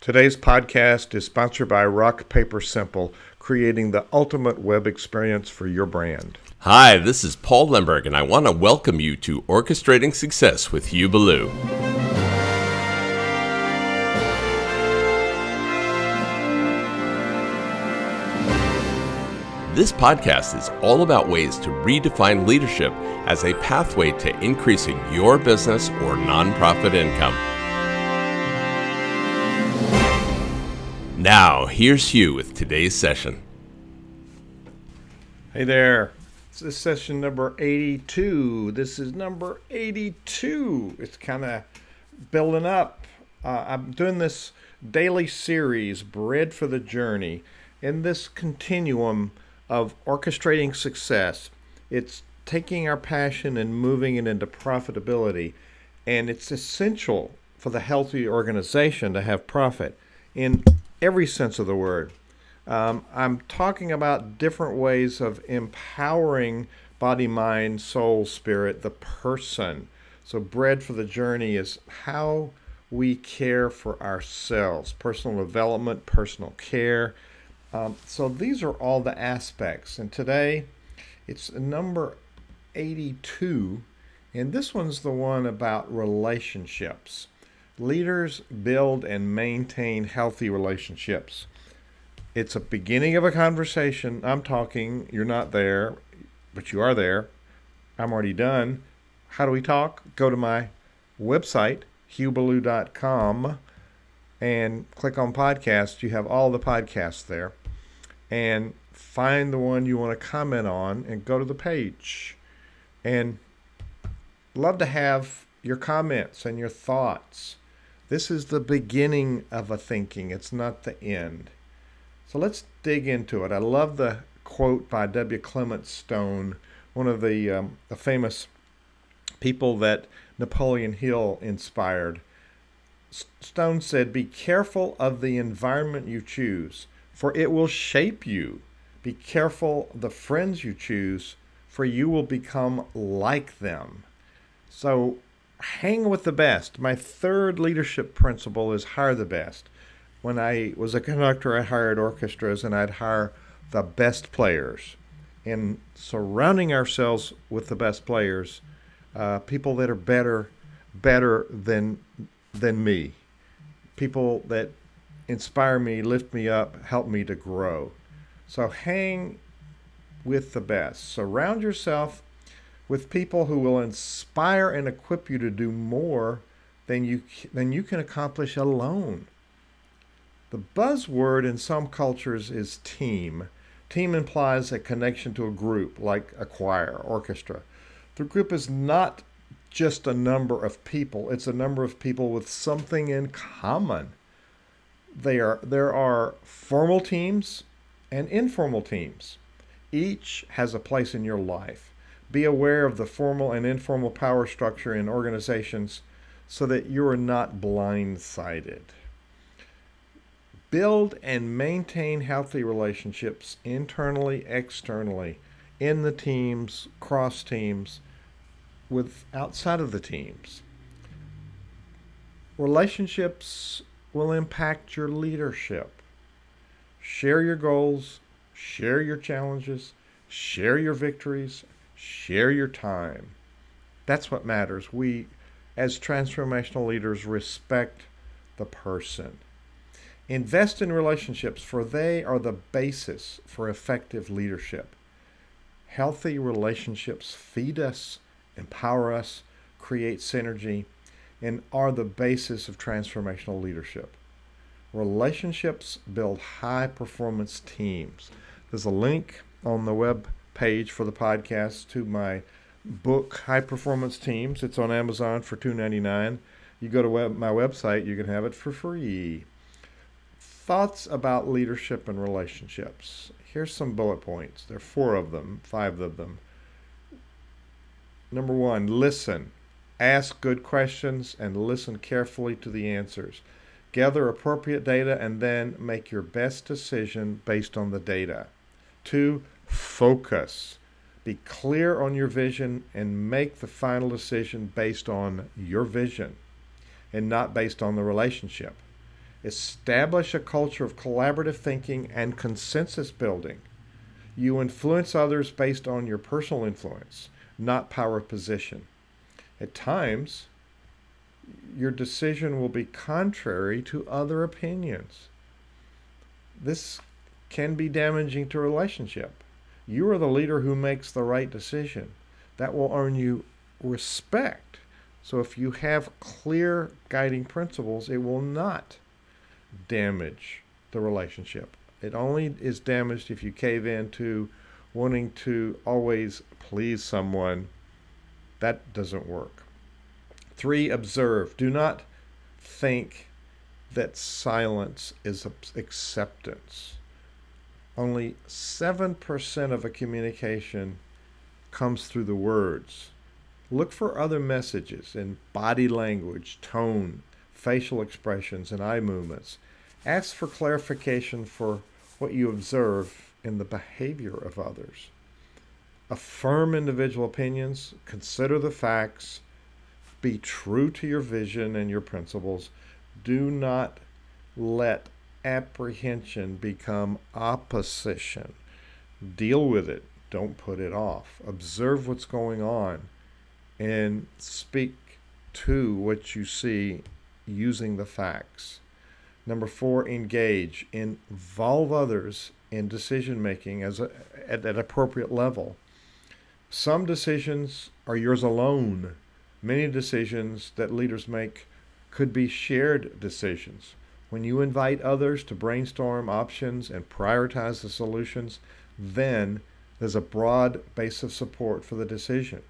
Today's podcast is sponsored by Rock Paper Simple, creating the ultimate web experience for your brand. Hi, this is Paul Lemberg, and I want to welcome you to Orchestrating Success with Hugh Ballou. This podcast is all about ways to redefine leadership as a pathway to increasing your business or nonprofit income. Now, here's Hugh with today's session. Hey there. This is session number 82. This is number 82. It's kind of building up. Uh, I'm doing this daily series, Bread for the Journey, in this continuum of orchestrating success. It's taking our passion and moving it into profitability. And it's essential for the healthy organization to have profit. In every sense of the word. Um, I'm talking about different ways of empowering body, mind, soul, spirit, the person. So, bread for the journey is how we care for ourselves, personal development, personal care. Um, so, these are all the aspects. And today it's number 82, and this one's the one about relationships. Leaders build and maintain healthy relationships. It's a beginning of a conversation. I'm talking, you're not there, but you are there. I'm already done. How do we talk? Go to my website, hughballou.com, and click on podcast. You have all the podcasts there. And find the one you want to comment on and go to the page. And love to have your comments and your thoughts. This is the beginning of a thinking, it's not the end. So let's dig into it. I love the quote by W. Clement Stone, one of the, um, the famous people that Napoleon Hill inspired. Stone said, Be careful of the environment you choose, for it will shape you. Be careful the friends you choose, for you will become like them. So hang with the best. My third leadership principle is hire the best. When I was a conductor, I hired orchestras and I'd hire the best players. And surrounding ourselves with the best players, uh, people that are better, better than than me, people that inspire me, lift me up, help me to grow. So hang with the best. Surround yourself with people who will inspire and equip you to do more than you than you can accomplish alone. The buzzword in some cultures is team. Team implies a connection to a group, like a choir, orchestra. The group is not just a number of people, it's a number of people with something in common. They are, there are formal teams and informal teams. Each has a place in your life. Be aware of the formal and informal power structure in organizations so that you are not blindsided. Build and maintain healthy relationships internally, externally, in the teams, cross teams, with outside of the teams. Relationships will impact your leadership. Share your goals, share your challenges, share your victories, Share your time. That's what matters. We, as transformational leaders, respect the person. Invest in relationships, for they are the basis for effective leadership. Healthy relationships feed us, empower us, create synergy, and are the basis of transformational leadership. Relationships build high performance teams. There's a link on the web page for the podcast to my book High Performance Teams. It's on Amazon for $2.99. You go to web, my website, you can have it for free. thoughts about leadership and relationships. Here's some bullet points. There are four of them, five of them. Number one, listen. Ask good questions and listen carefully to the answers. Gather appropriate data and then make your best decision based on the data. Two, focus. Be clear on your vision and make the final decision based on your vision and not based on the relationship. Establish a culture of collaborative thinking and consensus building. You influence others based on your personal influence, not power position. At times, your decision will be contrary to other opinions. This can be damaging to a relationship. You are the leader who makes the right decision. That will earn you respect. So if you have clear guiding principles, it will not damage the relationship. It only is damaged if you cave in to wanting to always please someone. That doesn't work. Three, observe. Do not think that silence is acceptance. Only 7% of a communication comes through the words. Look for other messages in body language, tone, facial expressions, and eye movements. Ask for clarification for what you observe in the behavior of others. Affirm individual opinions, consider the facts, be true to your vision and your principles. Do not let apprehension become opposition. Deal with it. Don't put it off. Observe what's going on and speak to what you see using the facts. Number four, engage. Involve others in decision making as a, at an appropriate level. Some decisions are yours alone. Many decisions that leaders make could be shared decisions. When you invite others to brainstorm options and prioritize the solutions, then there's a broad base of support for the decision.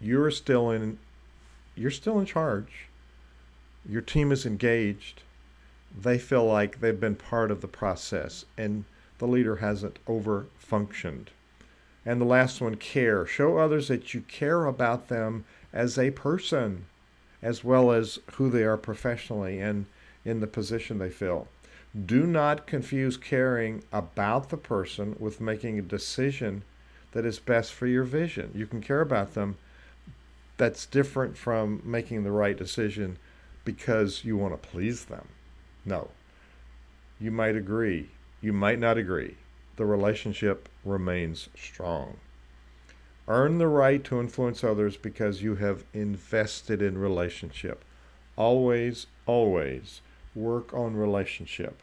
You're still in you're still in charge. Your team is engaged. They feel like they've been part of the process and the leader hasn't over functioned. And the last one, care. Show others that you care about them as a person, as well as who they are professionally and in the position they fill. Do not confuse caring about the person with making a decision that is best for your vision. You can care about them. That's different from making the right decision because you want to please them. No. You might agree. You might not agree. The relationship remains strong. Earn the right to influence others because you have invested in relationship. Always, always work on relationship.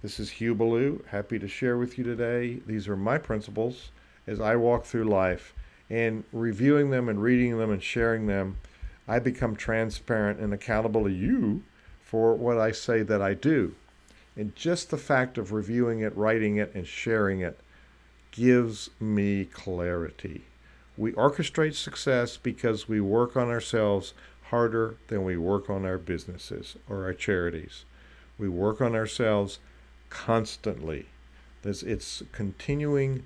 This is Hugh Ballou, happy to share with you today. These are my principles as I walk through life and reviewing them and reading them and sharing them. I become transparent and accountable to you for what I say that I do. And just the fact of reviewing it, writing it, and sharing it gives me clarity. We orchestrate success because we work on ourselves harder than we work on our businesses or our charities. We work on ourselves constantly. This, it's continuing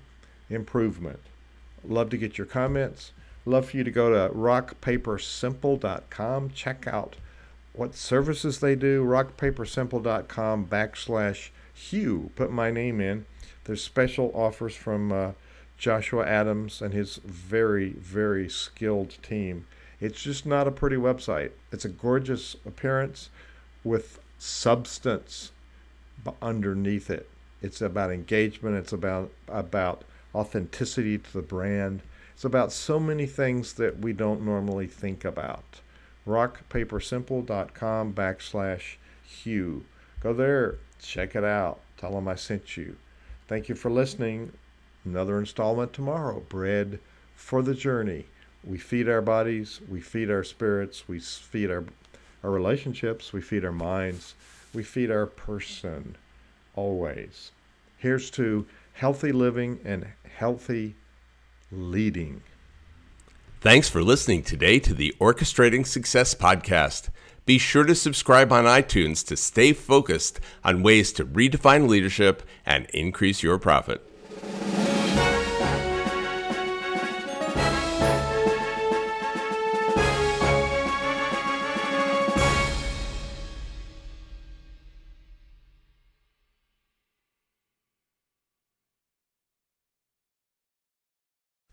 improvement. Love to get your comments. Love for you to go to rockpapersimple.com. Check out what services they do. rockpapersimple.com backslash Hugh. Put my name in. There's special offers from uh, Joshua Adams and his very, very skilled team it's just not a pretty website. It's a gorgeous appearance with substance underneath it. It's about engagement. It's about about authenticity to the brand. It's about so many things that we don't normally think about. Rockpapersimple.com backslash Hugh. Go there, check it out. Tell them I sent you. Thank you for listening. Another installment tomorrow. Bread for the journey we feed our bodies, we feed our spirits, we feed our our relationships, we feed our minds, we feed our person always. Here's to healthy living and healthy leading. Thanks for listening today to the Orchestrating Success podcast. Be sure to subscribe on iTunes to stay focused on ways to redefine leadership and increase your profit.